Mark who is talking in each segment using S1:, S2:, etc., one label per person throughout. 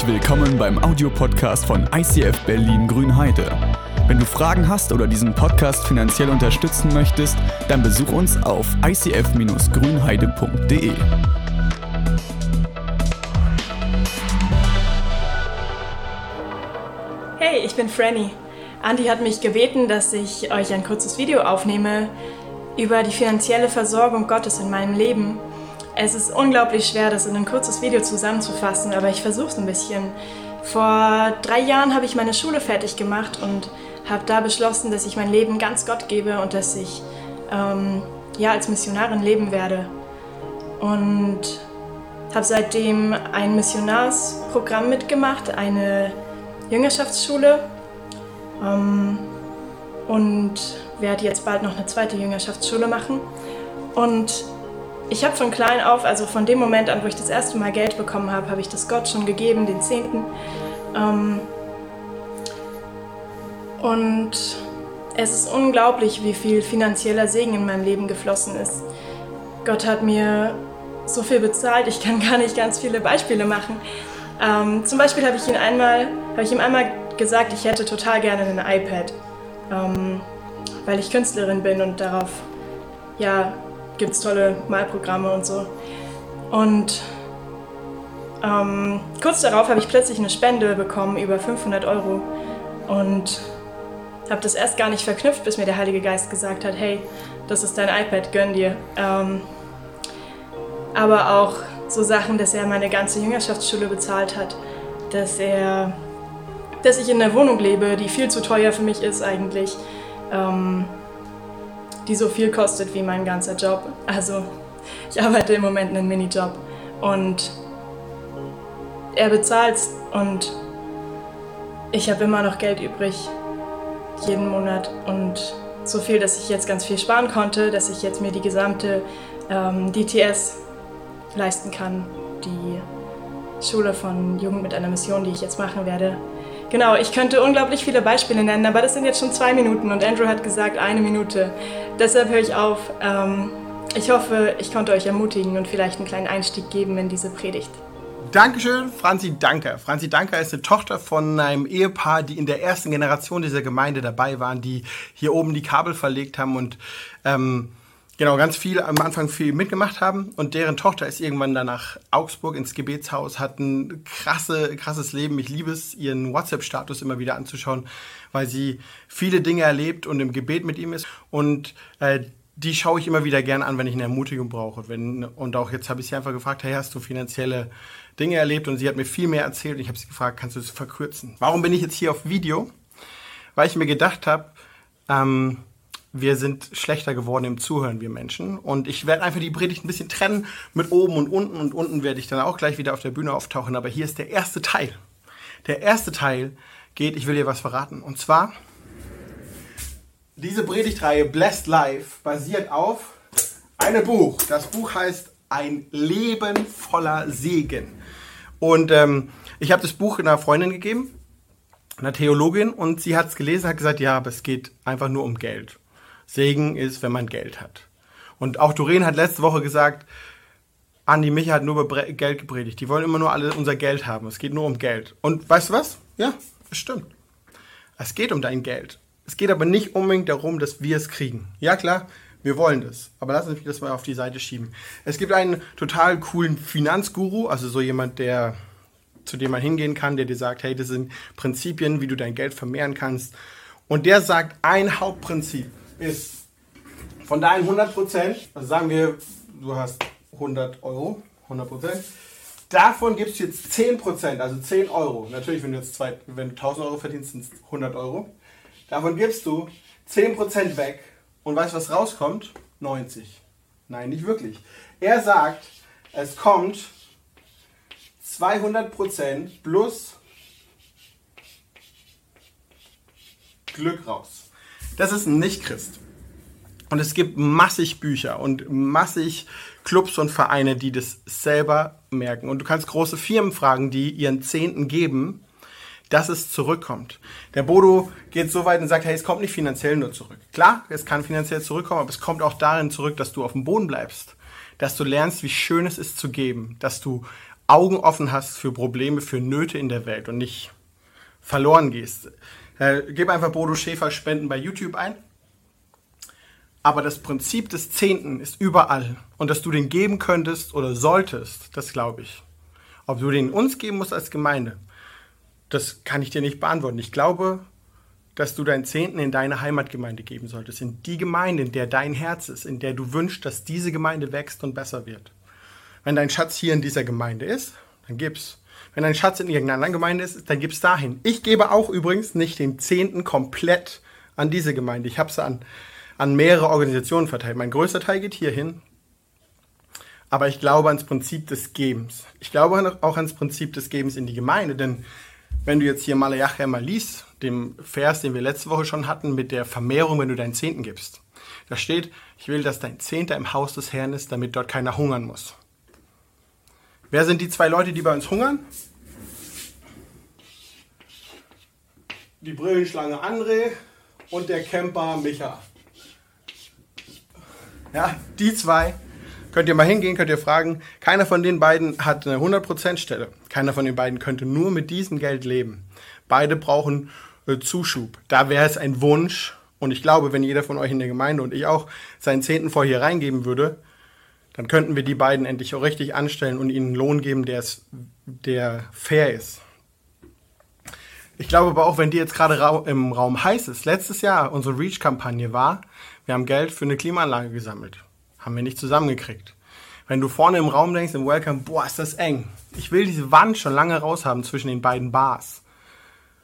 S1: Herzlich willkommen beim Audiopodcast von ICF Berlin Grünheide. Wenn du Fragen hast oder diesen Podcast finanziell unterstützen möchtest, dann besuch uns auf icf-grünheide.de.
S2: Hey, ich bin Franny. Andi hat mich gebeten, dass ich euch ein kurzes Video aufnehme über die finanzielle Versorgung Gottes in meinem Leben es ist unglaublich schwer, das in ein kurzes Video zusammenzufassen, aber ich versuche es ein bisschen. Vor drei Jahren habe ich meine Schule fertig gemacht und habe da beschlossen, dass ich mein Leben ganz Gott gebe und dass ich ähm, ja, als Missionarin leben werde. Und habe seitdem ein Missionarsprogramm mitgemacht, eine Jüngerschaftsschule ähm, und werde jetzt bald noch eine zweite Jüngerschaftsschule machen. Und ich habe von klein auf, also von dem Moment an, wo ich das erste Mal Geld bekommen habe, habe ich das Gott schon gegeben, den Zehnten. Ähm, und es ist unglaublich, wie viel finanzieller Segen in meinem Leben geflossen ist. Gott hat mir so viel bezahlt, ich kann gar nicht ganz viele Beispiele machen. Ähm, zum Beispiel habe ich, ihn einmal, habe ich ihm einmal gesagt, ich hätte total gerne ein iPad, ähm, weil ich Künstlerin bin und darauf ja, gibt es tolle Malprogramme und so. Und ähm, kurz darauf habe ich plötzlich eine Spende bekommen, über 500 Euro. Und habe das erst gar nicht verknüpft, bis mir der Heilige Geist gesagt hat, hey, das ist dein iPad, gönn dir. Ähm, aber auch so Sachen, dass er meine ganze Jüngerschaftsschule bezahlt hat, dass er, dass ich in einer Wohnung lebe, die viel zu teuer für mich ist eigentlich. Ähm, die so viel kostet wie mein ganzer Job. Also ich arbeite im Moment einen Minijob und er bezahlt und ich habe immer noch Geld übrig jeden Monat und so viel, dass ich jetzt ganz viel sparen konnte, dass ich jetzt mir die gesamte ähm, DTS leisten kann, die Schule von Jugend mit einer Mission, die ich jetzt machen werde. Genau, ich könnte unglaublich viele Beispiele nennen, aber das sind jetzt schon zwei Minuten und Andrew hat gesagt eine Minute. Deshalb höre ich auf. Ähm, ich hoffe, ich konnte euch ermutigen und vielleicht einen kleinen Einstieg geben in diese Predigt.
S3: Dankeschön, Franzi Danker. Franzi Danker ist eine Tochter von einem Ehepaar, die in der ersten Generation dieser Gemeinde dabei waren, die hier oben die Kabel verlegt haben und ähm, genau ganz viel am Anfang viel mitgemacht haben und deren Tochter ist irgendwann dann nach Augsburg ins Gebetshaus, hat ein krasse, krasses Leben. Ich liebe es, ihren WhatsApp-Status immer wieder anzuschauen, weil sie viele Dinge erlebt und im Gebet mit ihm ist und äh, die schaue ich immer wieder gern an, wenn ich eine Ermutigung brauche. Wenn, und auch jetzt habe ich sie einfach gefragt, hey, hast du finanzielle Dinge erlebt? Und sie hat mir viel mehr erzählt und ich habe sie gefragt, kannst du das verkürzen? Warum bin ich jetzt hier auf Video? Weil ich mir gedacht habe, ähm, wir sind schlechter geworden im Zuhören, wir Menschen. Und ich werde einfach die Predigt ein bisschen trennen mit oben und unten. Und unten werde ich dann auch gleich wieder auf der Bühne auftauchen. Aber hier ist der erste Teil. Der erste Teil geht, ich will dir was verraten. Und zwar, diese Predigtreihe Blessed Life basiert auf einem Buch. Das Buch heißt Ein Leben voller Segen. Und ähm, ich habe das Buch einer Freundin gegeben, einer Theologin, und sie hat es gelesen, hat gesagt, ja, aber es geht einfach nur um Geld. Segen ist, wenn man Geld hat. Und auch Doreen hat letzte Woche gesagt, Andi Micha hat nur über Geld gepredigt. Die wollen immer nur alle unser Geld haben. Es geht nur um Geld. Und weißt du was? Ja, das stimmt. Es geht um dein Geld. Es geht aber nicht unbedingt darum, dass wir es kriegen. Ja, klar, wir wollen das. Aber lass uns das mal auf die Seite schieben. Es gibt einen total coolen Finanzguru, also so jemand, der zu dem man hingehen kann, der dir sagt, hey, das sind Prinzipien, wie du dein Geld vermehren kannst. Und der sagt ein Hauptprinzip ist von deinen 100 Prozent, also sagen wir, du hast 100 Euro, 100 Prozent, davon gibst du jetzt 10 Prozent, also 10 Euro. Natürlich, wenn du jetzt zwei, wenn du 1000 Euro verdienst, sind es 100 Euro. Davon gibst du 10 Prozent weg und weißt was rauskommt? 90. Nein, nicht wirklich. Er sagt, es kommt 200 Prozent plus Glück raus. Das ist ein Nicht-Christ. Und es gibt massig Bücher und massig Clubs und Vereine, die das selber merken. Und du kannst große Firmen fragen, die ihren Zehnten geben, dass es zurückkommt. Der Bodo geht so weit und sagt, hey, es kommt nicht finanziell nur zurück. Klar, es kann finanziell zurückkommen, aber es kommt auch darin zurück, dass du auf dem Boden bleibst. Dass du lernst, wie schön es ist zu geben. Dass du Augen offen hast für Probleme, für Nöte in der Welt und nicht verloren gehst. Äh, gib einfach Bodo Schäfer Spenden bei YouTube ein. Aber das Prinzip des Zehnten ist überall. Und dass du den geben könntest oder solltest, das glaube ich. Ob du den uns geben musst als Gemeinde, das kann ich dir nicht beantworten. Ich glaube, dass du deinen Zehnten in deine Heimatgemeinde geben solltest. In die Gemeinde, in der dein Herz ist, in der du wünschst, dass diese Gemeinde wächst und besser wird. Wenn dein Schatz hier in dieser Gemeinde ist, dann gib's. Wenn dein Schatz in irgendeiner anderen Gemeinde ist, dann gib's dahin. Ich gebe auch übrigens nicht den Zehnten komplett an diese Gemeinde. Ich habe sie an an mehrere Organisationen verteilt. Mein größter Teil geht hierhin. Aber ich glaube ans Prinzip des Gebens. Ich glaube auch ans Prinzip des Gebens in die Gemeinde, denn wenn du jetzt hier Malachi mal liest, dem Vers, den wir letzte Woche schon hatten, mit der Vermehrung, wenn du deinen Zehnten gibst. Da steht, ich will, dass dein Zehnter im Haus des Herrn ist, damit dort keiner hungern muss. Wer sind die zwei Leute, die bei uns hungern? Die Brillenschlange André und der Camper Micha. Ja, die zwei könnt ihr mal hingehen, könnt ihr fragen. Keiner von den beiden hat eine 100% Stelle. Keiner von den beiden könnte nur mit diesem Geld leben. Beide brauchen äh, Zuschub. Da wäre es ein Wunsch. Und ich glaube, wenn jeder von euch in der Gemeinde und ich auch seinen Zehnten vor hier reingeben würde, dann könnten wir die beiden endlich auch richtig anstellen und ihnen einen Lohn geben, der, der fair ist. Ich glaube aber auch, wenn die jetzt gerade im Raum heiß ist, letztes Jahr unsere Reach-Kampagne war, wir haben Geld für eine Klimaanlage gesammelt. Haben wir nicht zusammengekriegt. Wenn du vorne im Raum denkst, im Welcome, boah, ist das eng. Ich will diese Wand schon lange raushaben zwischen den beiden Bars.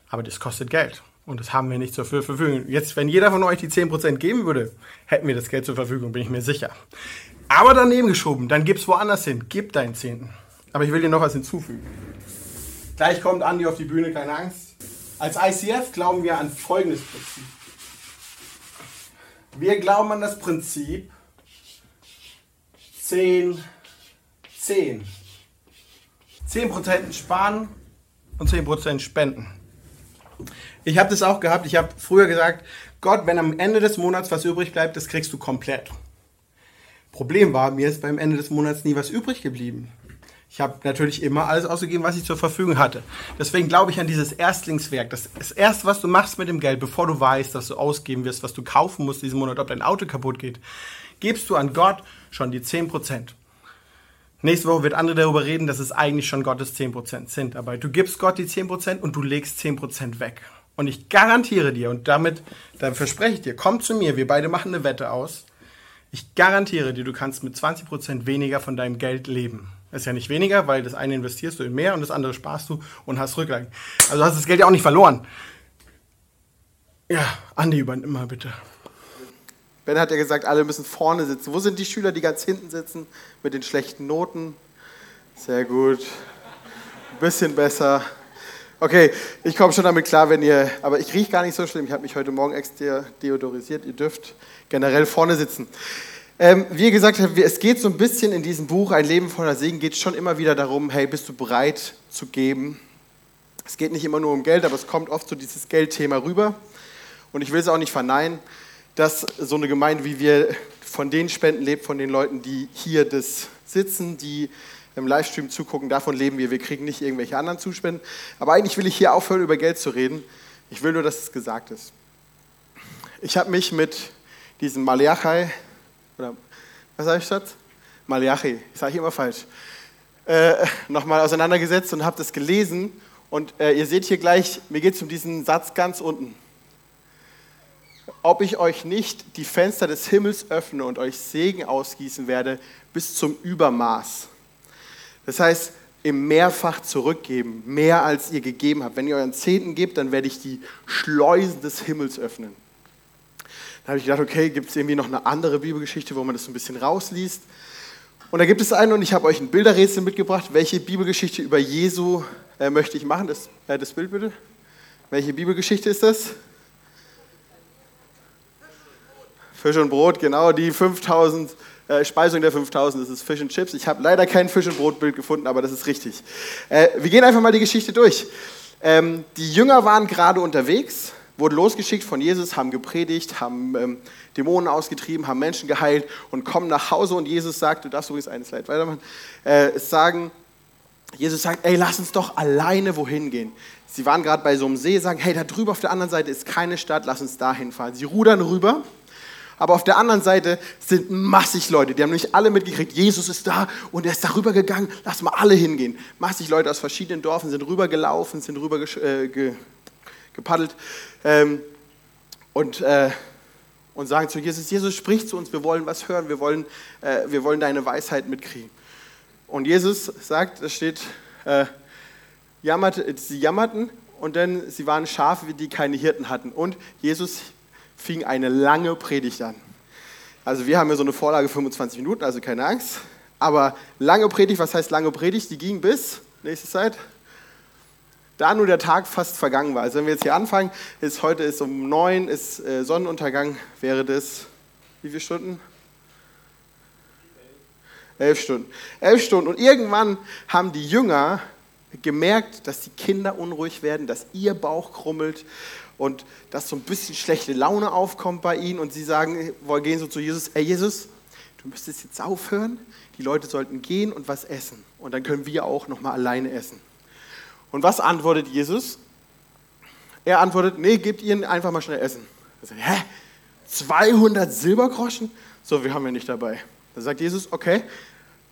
S3: Aber das kostet Geld. Und das haben wir nicht zur Verfügung. Jetzt, wenn jeder von euch die 10% geben würde, hätten wir das Geld zur Verfügung, bin ich mir sicher. Aber daneben geschoben, dann gib's woanders hin. Gib deinen Zehnten. Aber ich will dir noch was hinzufügen. Gleich kommt Andi auf die Bühne, keine Angst. Als ICF glauben wir an folgendes Prinzip. Wir glauben an das Prinzip 10, 10. 10% sparen und 10% spenden. Ich habe das auch gehabt. Ich habe früher gesagt, Gott, wenn am Ende des Monats was übrig bleibt, das kriegst du komplett. Problem war, mir ist beim Ende des Monats nie was übrig geblieben. Ich habe natürlich immer alles ausgegeben, was ich zur Verfügung hatte. Deswegen glaube ich an dieses Erstlingswerk. Das, das Erste, was du machst mit dem Geld, bevor du weißt, dass du ausgeben wirst, was du kaufen musst diesen Monat, ob dein Auto kaputt geht, gibst du an Gott schon die 10%. Nächste Woche wird andere darüber reden, dass es eigentlich schon Gottes 10% sind. Aber du gibst Gott die 10% und du legst 10% weg. Und ich garantiere dir, und damit, dann verspreche ich dir, komm zu mir, wir beide machen eine Wette aus. Ich garantiere dir, du kannst mit 20% weniger von deinem Geld leben. Ist ja nicht weniger, weil das eine investierst du in mehr und das andere sparst du und hast Rücklagen. Also hast das Geld ja auch nicht verloren. Ja, Andi, übernimm mal bitte.
S4: Ben hat ja gesagt, alle müssen vorne sitzen. Wo sind die Schüler, die ganz hinten sitzen mit den schlechten Noten? Sehr gut. Ein bisschen besser. Okay, ich komme schon damit klar, wenn ihr, aber ich rieche gar nicht so schlimm. Ich habe mich heute Morgen extra deodorisiert. Ihr dürft generell vorne sitzen. Ähm, wie gesagt, es geht so ein bisschen in diesem Buch, Ein Leben voller Segen, geht schon immer wieder darum, hey, bist du bereit zu geben? Es geht nicht immer nur um Geld, aber es kommt oft so dieses Geldthema rüber. Und ich will es auch nicht verneinen, dass so eine Gemeinde wie wir von den Spenden lebt, von den Leuten, die hier das sitzen, die im Livestream zugucken, davon leben wir. Wir kriegen nicht irgendwelche anderen Zuspenden. Aber eigentlich will ich hier aufhören, über Geld zu reden. Ich will nur, dass es gesagt ist. Ich habe mich mit diesem Maleachai, oder was sage ich statt? Malachi, sage ich immer falsch, äh, nochmal auseinandergesetzt und habe das gelesen. Und äh, ihr seht hier gleich, mir geht es um diesen Satz ganz unten. Ob ich euch nicht die Fenster des Himmels öffne und euch Segen ausgießen werde bis zum Übermaß. Das heißt, im Mehrfach zurückgeben, mehr als ihr gegeben habt. Wenn ihr euren Zehnten gebt, dann werde ich die Schleusen des Himmels öffnen. Da habe ich gedacht, okay, gibt es irgendwie noch eine andere Bibelgeschichte, wo man das so ein bisschen rausliest? Und da gibt es eine und ich habe euch ein Bilderrätsel mitgebracht. Welche Bibelgeschichte über Jesu äh, möchte ich machen? Das, äh, das Bild bitte. Welche Bibelgeschichte ist das? Fisch und Brot, genau, die 5000, äh, Speisung der 5000, das ist Fish and Chips. Ich habe leider kein Fisch und Brot Bild gefunden, aber das ist richtig. Äh, wir gehen einfach mal die Geschichte durch. Ähm, die Jünger waren gerade unterwegs wurden losgeschickt von Jesus, haben gepredigt, haben ähm, Dämonen ausgetrieben, haben Menschen geheilt und kommen nach Hause und Jesus sagt, du darfst übrigens eine Slide weitermachen, äh, sagen,
S3: Jesus sagt, ey, lass uns doch alleine wohin gehen. Sie waren gerade bei so einem See, sagen, hey, da drüber auf der anderen Seite ist keine Stadt, lass uns da hinfahren. Sie rudern rüber, aber auf der anderen Seite sind massig Leute, die haben nämlich alle mitgekriegt, Jesus ist da und er ist darüber gegangen, lass mal alle hingehen. Massig Leute aus verschiedenen Dörfern sind rübergelaufen, sind rüber äh, ge gepaddelt ähm, und, äh, und sagen zu Jesus, Jesus spricht zu uns, wir wollen was hören, wir wollen, äh, wir wollen deine Weisheit mitkriegen. Und Jesus sagt, es steht, äh, jammert, sie jammerten und dann sie waren Schafe, die keine Hirten hatten. Und Jesus fing eine lange Predigt an. Also wir haben ja so eine Vorlage 25 Minuten, also keine Angst. Aber lange Predigt, was heißt lange Predigt? Die ging bis, nächste Zeit, da nur der Tag fast vergangen war. Also wenn wir jetzt hier anfangen, ist heute ist um neun, ist äh, Sonnenuntergang, wäre das wie viele Stunden? Elf Stunden. Elf Stunden. Und irgendwann haben die Jünger gemerkt, dass die Kinder unruhig werden, dass ihr Bauch krummelt und dass so ein bisschen schlechte Laune aufkommt bei ihnen und sie sagen, wollen gehen so zu Jesus, ey Jesus, du müsstest jetzt aufhören, die Leute sollten gehen und was essen und dann können wir auch noch mal alleine essen. Und was antwortet Jesus? Er antwortet, nee, gebt ihnen einfach mal schnell Essen. Er sagt, hä? 200 Silbergroschen? So, wir haben ja nicht dabei. Da sagt Jesus, okay,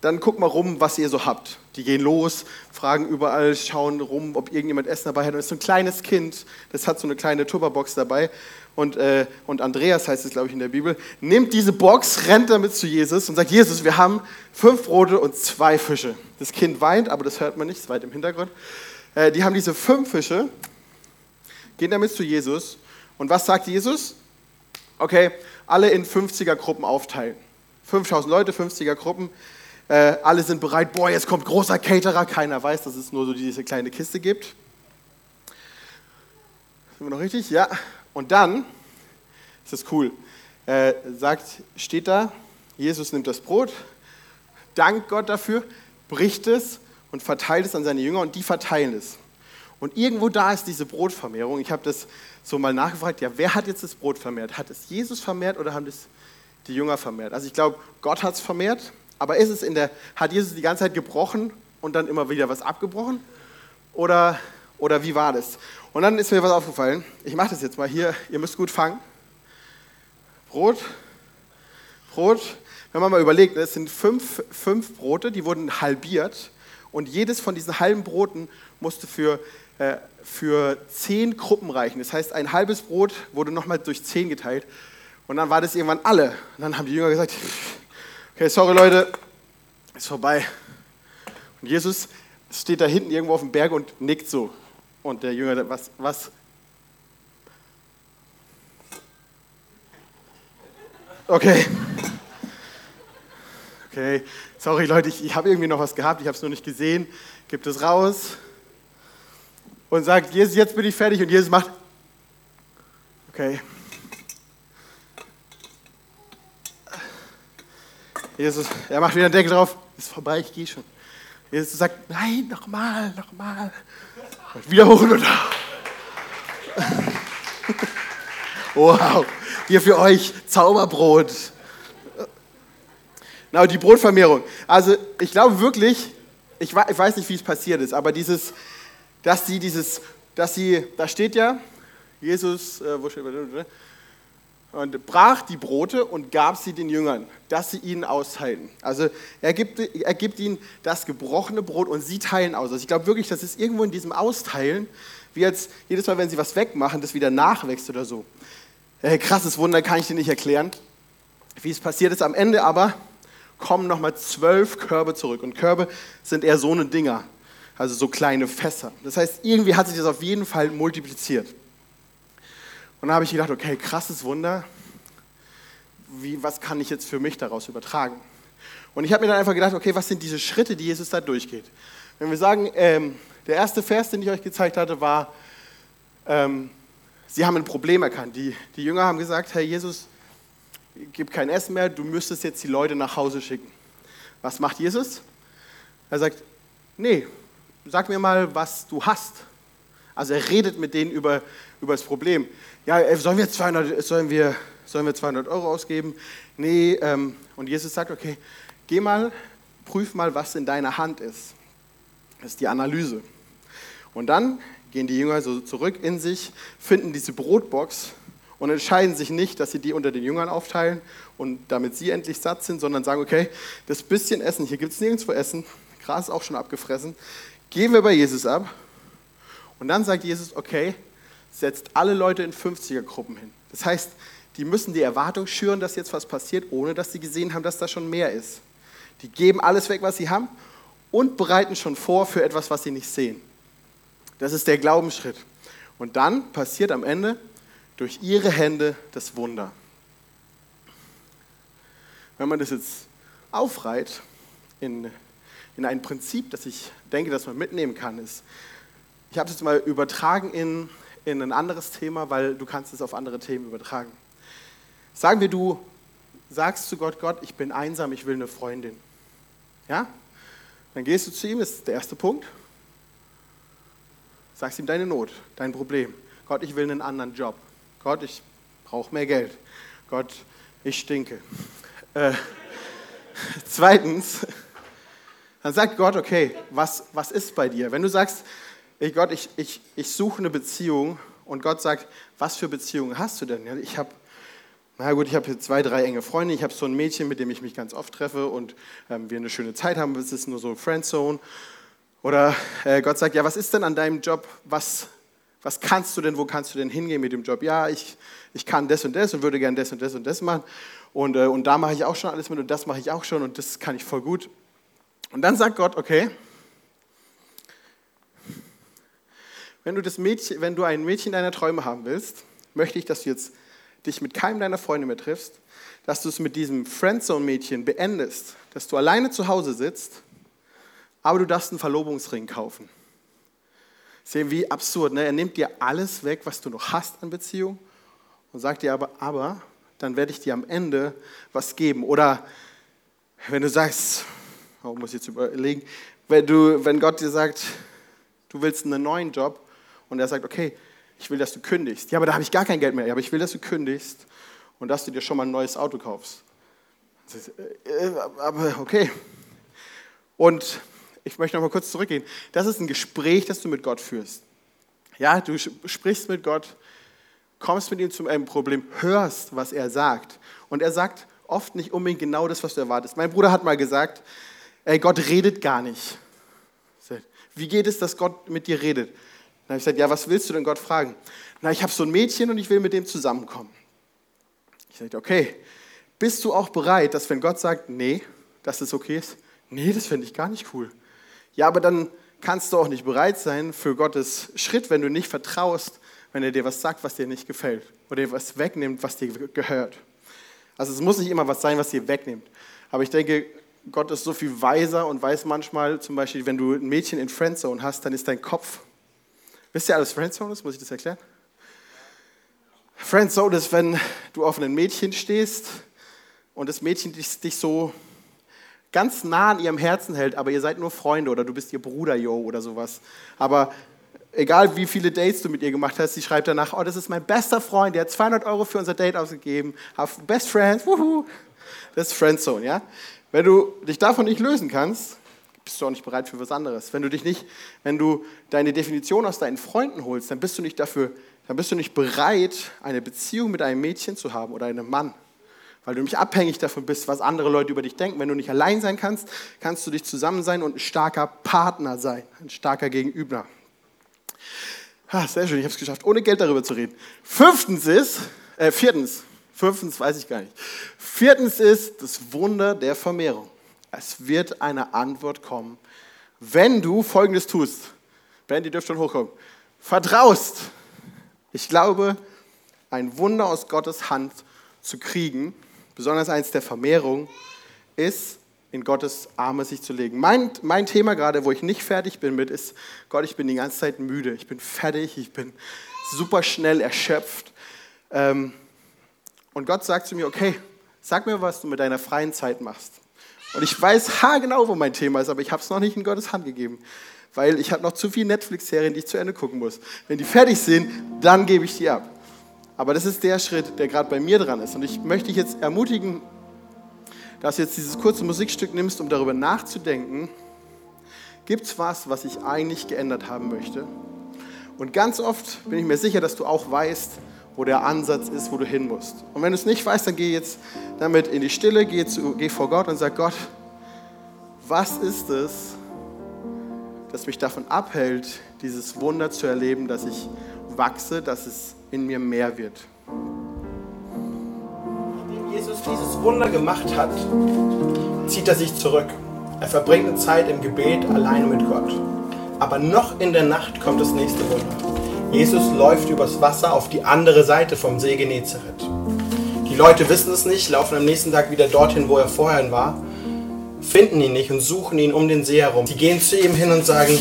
S3: dann guck mal rum, was ihr so habt. Die gehen los, fragen überall, schauen rum, ob irgendjemand Essen dabei hat. Und es ist so ein kleines Kind, das hat so eine kleine Tupperbox dabei. Und, äh, und Andreas heißt es, glaube ich, in der Bibel, nimmt diese Box, rennt damit zu Jesus und sagt, Jesus, wir haben fünf Brote und zwei Fische. Das Kind weint, aber das hört man nicht, ist weit im Hintergrund. Äh, die haben diese fünf Fische, gehen damit zu Jesus. Und was sagt Jesus? Okay, alle in 50er Gruppen aufteilen. 5000 Leute, 50er Gruppen. Äh, alle sind bereit, boah, jetzt kommt großer Caterer. Keiner weiß, dass es nur so diese kleine Kiste gibt. Sind wir noch richtig? Ja. Und dann, ist das cool, äh, sagt, steht da, Jesus nimmt das Brot, dankt Gott dafür, bricht es und verteilt es an seine Jünger und die verteilen es. Und irgendwo da ist diese Brotvermehrung. Ich habe das so mal nachgefragt, ja, wer hat jetzt das Brot vermehrt? Hat es Jesus vermehrt oder haben es die Jünger vermehrt? Also ich glaube, Gott hat es vermehrt, aber ist es in der, hat Jesus die ganze Zeit gebrochen und dann immer wieder was abgebrochen? Oder, oder wie war das? Und dann ist mir was aufgefallen. Ich mache das jetzt mal hier. Ihr müsst gut fangen. Brot, Brot. Wenn man mal überlegt, es sind fünf, fünf Brote, die wurden halbiert. Und jedes von diesen halben Broten musste für, äh, für zehn Gruppen reichen. Das heißt, ein halbes Brot wurde nochmal durch zehn geteilt. Und dann war das irgendwann alle. Und dann haben die Jünger gesagt, okay, sorry Leute, ist vorbei. Und Jesus steht da hinten irgendwo auf dem Berg und nickt so. Und der Jünger, was, was? Okay. Okay, sorry Leute, ich, ich habe irgendwie noch was gehabt, ich habe es nur nicht gesehen. Gibt es raus und sagt, Jesus, jetzt bin ich fertig. Und Jesus macht, okay. Jesus, er macht wieder einen Deckel drauf, ist vorbei, ich gehe schon. Jesus sagt, nein, nochmal, nochmal. Wieder hoch und runter. Wow, hier für euch Zauberbrot. Na, die Brotvermehrung. Also ich glaube wirklich, ich weiß nicht, wie es passiert ist, aber dieses, dass sie dieses, dass sie, da steht ja, Jesus, äh, wo steht, und brach die Brote und gab sie den Jüngern, dass sie ihnen austeilen. Also er gibt, er gibt ihnen das gebrochene Brot und sie teilen aus. Also ich glaube wirklich, das ist irgendwo in diesem Austeilen, wie jetzt jedes Mal, wenn sie was wegmachen, das wieder nachwächst oder so. Äh, krasses Wunder, kann ich dir nicht erklären, wie es passiert ist. Am Ende aber kommen nochmal zwölf Körbe zurück. Und Körbe sind eher so eine Dinger, also so kleine Fässer. Das heißt, irgendwie hat sich das auf jeden Fall multipliziert. Und dann habe ich gedacht, okay, krasses Wunder. Wie, was kann ich jetzt für mich daraus übertragen? Und ich habe mir dann einfach gedacht, okay, was sind diese Schritte, die Jesus da durchgeht? Wenn wir sagen, ähm, der erste Vers, den ich euch gezeigt hatte, war, ähm, sie haben ein Problem erkannt. Die, die Jünger haben gesagt, Herr Jesus, gib kein Essen mehr, du müsstest jetzt die Leute nach Hause schicken. Was macht Jesus? Er sagt, nee, sag mir mal, was du hast. Also er redet mit denen über, über das Problem. Ja, äh, sollen wir 200, sollen wir, sollen wir 200 Euro ausgeben? Nee, ähm, und Jesus sagt, okay, geh mal, prüf mal, was in deiner Hand ist. Das ist die Analyse. Und dann gehen die Jünger so zurück in sich, finden diese Brotbox und entscheiden sich nicht, dass sie die unter den Jüngern aufteilen und damit sie endlich satt sind, sondern sagen, okay, das bisschen Essen, hier gibt es nirgendwo Essen, Gras ist auch schon abgefressen, gehen wir bei Jesus ab. Und dann sagt Jesus, okay, setzt alle Leute in 50er-Gruppen hin. Das heißt, die müssen die Erwartung schüren, dass jetzt was passiert, ohne dass sie gesehen haben, dass da schon mehr ist. Die geben alles weg, was sie haben und bereiten schon vor für etwas, was sie nicht sehen. Das ist der Glaubensschritt. Und dann passiert am Ende durch ihre Hände das Wunder. Wenn man das jetzt aufreiht in, in ein Prinzip, das ich denke, dass man mitnehmen kann, ist, ich habe es jetzt mal übertragen in, in ein anderes Thema, weil du kannst es auf andere Themen übertragen. Sagen wir, du sagst zu Gott, Gott, ich bin einsam, ich will eine Freundin. Ja? Dann gehst du zu ihm, das ist der erste Punkt. Sagst ihm deine Not, dein Problem. Gott, ich will einen anderen Job. Gott, ich brauche mehr Geld. Gott, ich stinke. Äh, zweitens, dann sagt Gott, okay, was, was ist bei dir? Wenn du sagst, ey Gott, ich, ich, ich suche eine Beziehung und Gott sagt, was für Beziehungen hast du denn? Ich habe na gut, ich habe hier zwei, drei enge Freunde. Ich habe so ein Mädchen, mit dem ich mich ganz oft treffe und ähm, wir eine schöne Zeit haben. Es ist nur so Friendzone. Oder äh, Gott sagt, ja, was ist denn an deinem Job? Was, was kannst du denn? Wo kannst du denn hingehen mit dem Job? Ja, ich, ich kann das und das und würde gern das und das und das machen. Und, äh, und da mache ich auch schon alles mit und das mache ich auch schon und das kann ich voll gut. Und dann sagt Gott, okay, wenn du, das Mädchen, wenn du ein Mädchen deiner Träume haben willst, möchte ich, dass du jetzt dich mit keinem deiner Freunde mehr triffst, dass du es mit diesem Friendzone-Mädchen beendest, dass du alleine zu Hause sitzt, aber du darfst einen Verlobungsring kaufen. Sehen wie absurd, ne? Er nimmt dir alles weg, was du noch hast an Beziehung und sagt dir aber, aber, dann werde ich dir am Ende was geben. Oder wenn du sagst, oh, muss ich jetzt überlegen, wenn, du, wenn Gott dir sagt, du willst einen neuen Job und er sagt, okay, ich will, dass du kündigst. Ja, aber da habe ich gar kein Geld mehr. Ja, aber ich will, dass du kündigst und dass du dir schon mal ein neues Auto kaufst. Äh, aber okay. Und ich möchte noch mal kurz zurückgehen. Das ist ein Gespräch, das du mit Gott führst. Ja, du sprichst mit Gott, kommst mit ihm zu einem Problem, hörst, was er sagt. Und er sagt oft nicht unbedingt genau das, was du erwartest. Mein Bruder hat mal gesagt, ey, Gott redet gar nicht. Wie geht es, dass Gott mit dir redet? Dann habe ich gesagt, ja, was willst du denn Gott fragen? Na, ich habe so ein Mädchen und ich will mit dem zusammenkommen. Ich sagte, okay, bist du auch bereit, dass wenn Gott sagt, nee, dass das okay ist? Nee, das finde ich gar nicht cool. Ja, aber dann kannst du auch nicht bereit sein für Gottes Schritt, wenn du nicht vertraust, wenn er dir was sagt, was dir nicht gefällt oder dir was wegnimmt, was dir gehört. Also es muss nicht immer was sein, was dir wegnimmt. Aber ich denke, Gott ist so viel weiser und weiß manchmal, zum Beispiel, wenn du ein Mädchen in Friendzone hast, dann ist dein Kopf Wisst ihr alles Friendzone ist? Muss ich das erklären? Friendzone ist, wenn du auf ein Mädchen stehst und das Mädchen dich, dich so ganz nah an ihrem Herzen hält, aber ihr seid nur Freunde oder du bist ihr Bruder, yo, oder sowas. Aber egal wie viele Dates du mit ihr gemacht hast, sie schreibt danach, oh, das ist mein bester Freund, der hat 200 Euro für unser Date ausgegeben, best friends, wuhu. Das ist Friendzone, ja? Wenn du dich davon nicht lösen kannst, bist du auch nicht bereit für was anderes. Wenn du dich nicht, wenn du deine Definition aus deinen Freunden holst, dann bist du nicht dafür, dann bist du nicht bereit, eine Beziehung mit einem Mädchen zu haben oder einem Mann. Weil du nicht abhängig davon bist, was andere Leute über dich denken. Wenn du nicht allein sein kannst, kannst du dich zusammen sein und ein starker Partner sein, ein starker Gegenüber. Ah, sehr schön, ich habe es geschafft, ohne Geld darüber zu reden. Fünftens ist, äh, viertens, fünftens weiß ich gar nicht. Viertens ist das Wunder der Vermehrung. Es wird eine Antwort kommen, wenn du Folgendes tust. Ben, die dürft schon hochkommen. Vertraust. Ich glaube, ein Wunder aus Gottes Hand zu kriegen, besonders eins der Vermehrung, ist, in Gottes Arme sich zu legen. Mein, mein Thema gerade, wo ich nicht fertig bin mit, ist, Gott, ich bin die ganze Zeit müde, ich bin fertig, ich bin super schnell erschöpft. Ähm, und Gott sagt zu mir, okay, sag mir, was du mit deiner freien Zeit machst. Und ich weiß haargenau, wo mein Thema ist, aber ich habe es noch nicht in Gottes Hand gegeben, weil ich habe noch zu viele Netflix-Serien, die ich zu Ende gucken muss. Wenn die fertig sind, dann gebe ich die ab. Aber das ist der Schritt, der gerade bei mir dran ist. Und ich möchte dich jetzt ermutigen, dass du jetzt dieses kurze Musikstück nimmst, um darüber nachzudenken,
S5: gibt es was, was ich eigentlich geändert haben möchte? Und ganz oft bin ich mir sicher, dass du auch weißt, wo der Ansatz ist, wo du hin musst. Und wenn du es nicht weißt, dann geh jetzt damit in die Stille, geh, zu, geh vor Gott und sag Gott, was ist es, das mich davon abhält, dieses Wunder zu erleben, dass ich wachse, dass es in mir mehr wird.
S3: Nachdem Jesus dieses Wunder gemacht hat, zieht er sich zurück. Er verbringt eine Zeit im Gebet alleine mit Gott. Aber noch in der Nacht kommt das nächste Wunder. Jesus läuft übers Wasser auf die andere Seite vom See Genezareth. Die Leute wissen es nicht, laufen am nächsten Tag wieder dorthin, wo er vorher war, finden ihn nicht und suchen ihn um den See herum. Sie gehen zu ihm hin und sagen,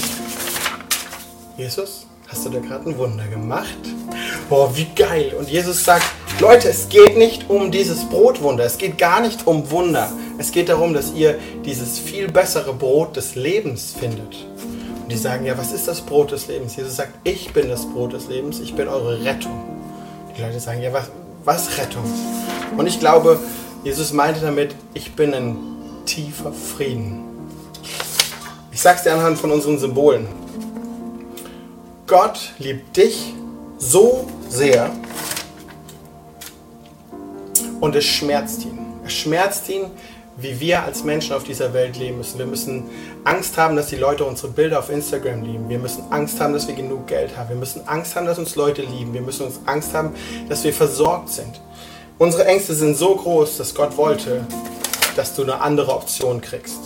S3: Jesus, hast du da gerade ein Wunder gemacht? Boah, wie geil. Und Jesus sagt, Leute, es geht nicht um dieses Brotwunder, es geht gar nicht um Wunder. Es geht darum, dass ihr dieses viel bessere Brot des Lebens findet. Und die sagen, ja, was ist das Brot des Lebens? Jesus sagt, ich bin das Brot des Lebens, ich bin eure Rettung. Die Leute sagen, ja, was, was Rettung? Und ich glaube, Jesus meinte damit, ich bin ein tiefer Frieden. Ich sag's dir anhand von unseren Symbolen. Gott liebt dich so sehr und es schmerzt ihn. Es schmerzt ihn, wie wir als Menschen auf dieser Welt leben müssen. Wir müssen Angst haben, dass die Leute unsere Bilder auf Instagram lieben. Wir müssen Angst haben, dass wir genug Geld haben. Wir müssen Angst haben, dass uns Leute lieben. Wir müssen uns Angst haben, dass wir versorgt sind. Unsere Ängste sind so groß, dass Gott wollte, dass du eine andere Option kriegst.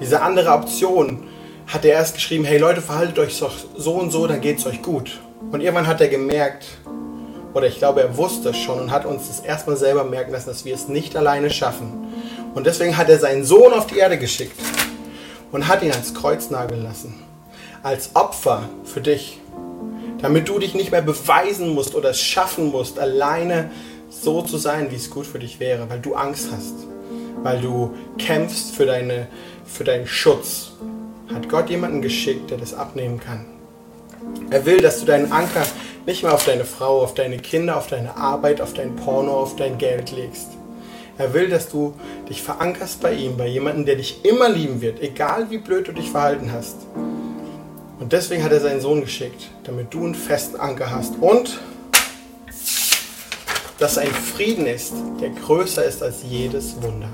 S3: Diese andere Option hat er erst geschrieben, hey Leute, verhaltet euch so und so, dann geht es euch gut. Und irgendwann hat er gemerkt, oder ich glaube, er wusste es schon und hat uns das erstmal selber merken lassen, dass wir es nicht alleine schaffen. Und deswegen hat er seinen Sohn auf die Erde geschickt und hat ihn ans Kreuz nageln lassen. Als Opfer für dich. Damit du dich nicht mehr beweisen musst oder es schaffen musst, alleine so zu sein, wie es gut für dich wäre, weil du Angst hast, weil du kämpfst für, deine, für deinen Schutz. Hat Gott jemanden geschickt, der das abnehmen kann. Er will, dass du deinen Anker nicht mehr auf deine Frau, auf deine Kinder, auf deine Arbeit, auf dein Porno, auf dein Geld legst. Er will, dass du dich verankerst bei ihm, bei jemandem, der dich immer lieben wird, egal wie blöd du dich verhalten hast. Und deswegen hat er seinen Sohn geschickt, damit du einen festen Anker hast und dass ein Frieden ist, der größer ist als jedes Wunder.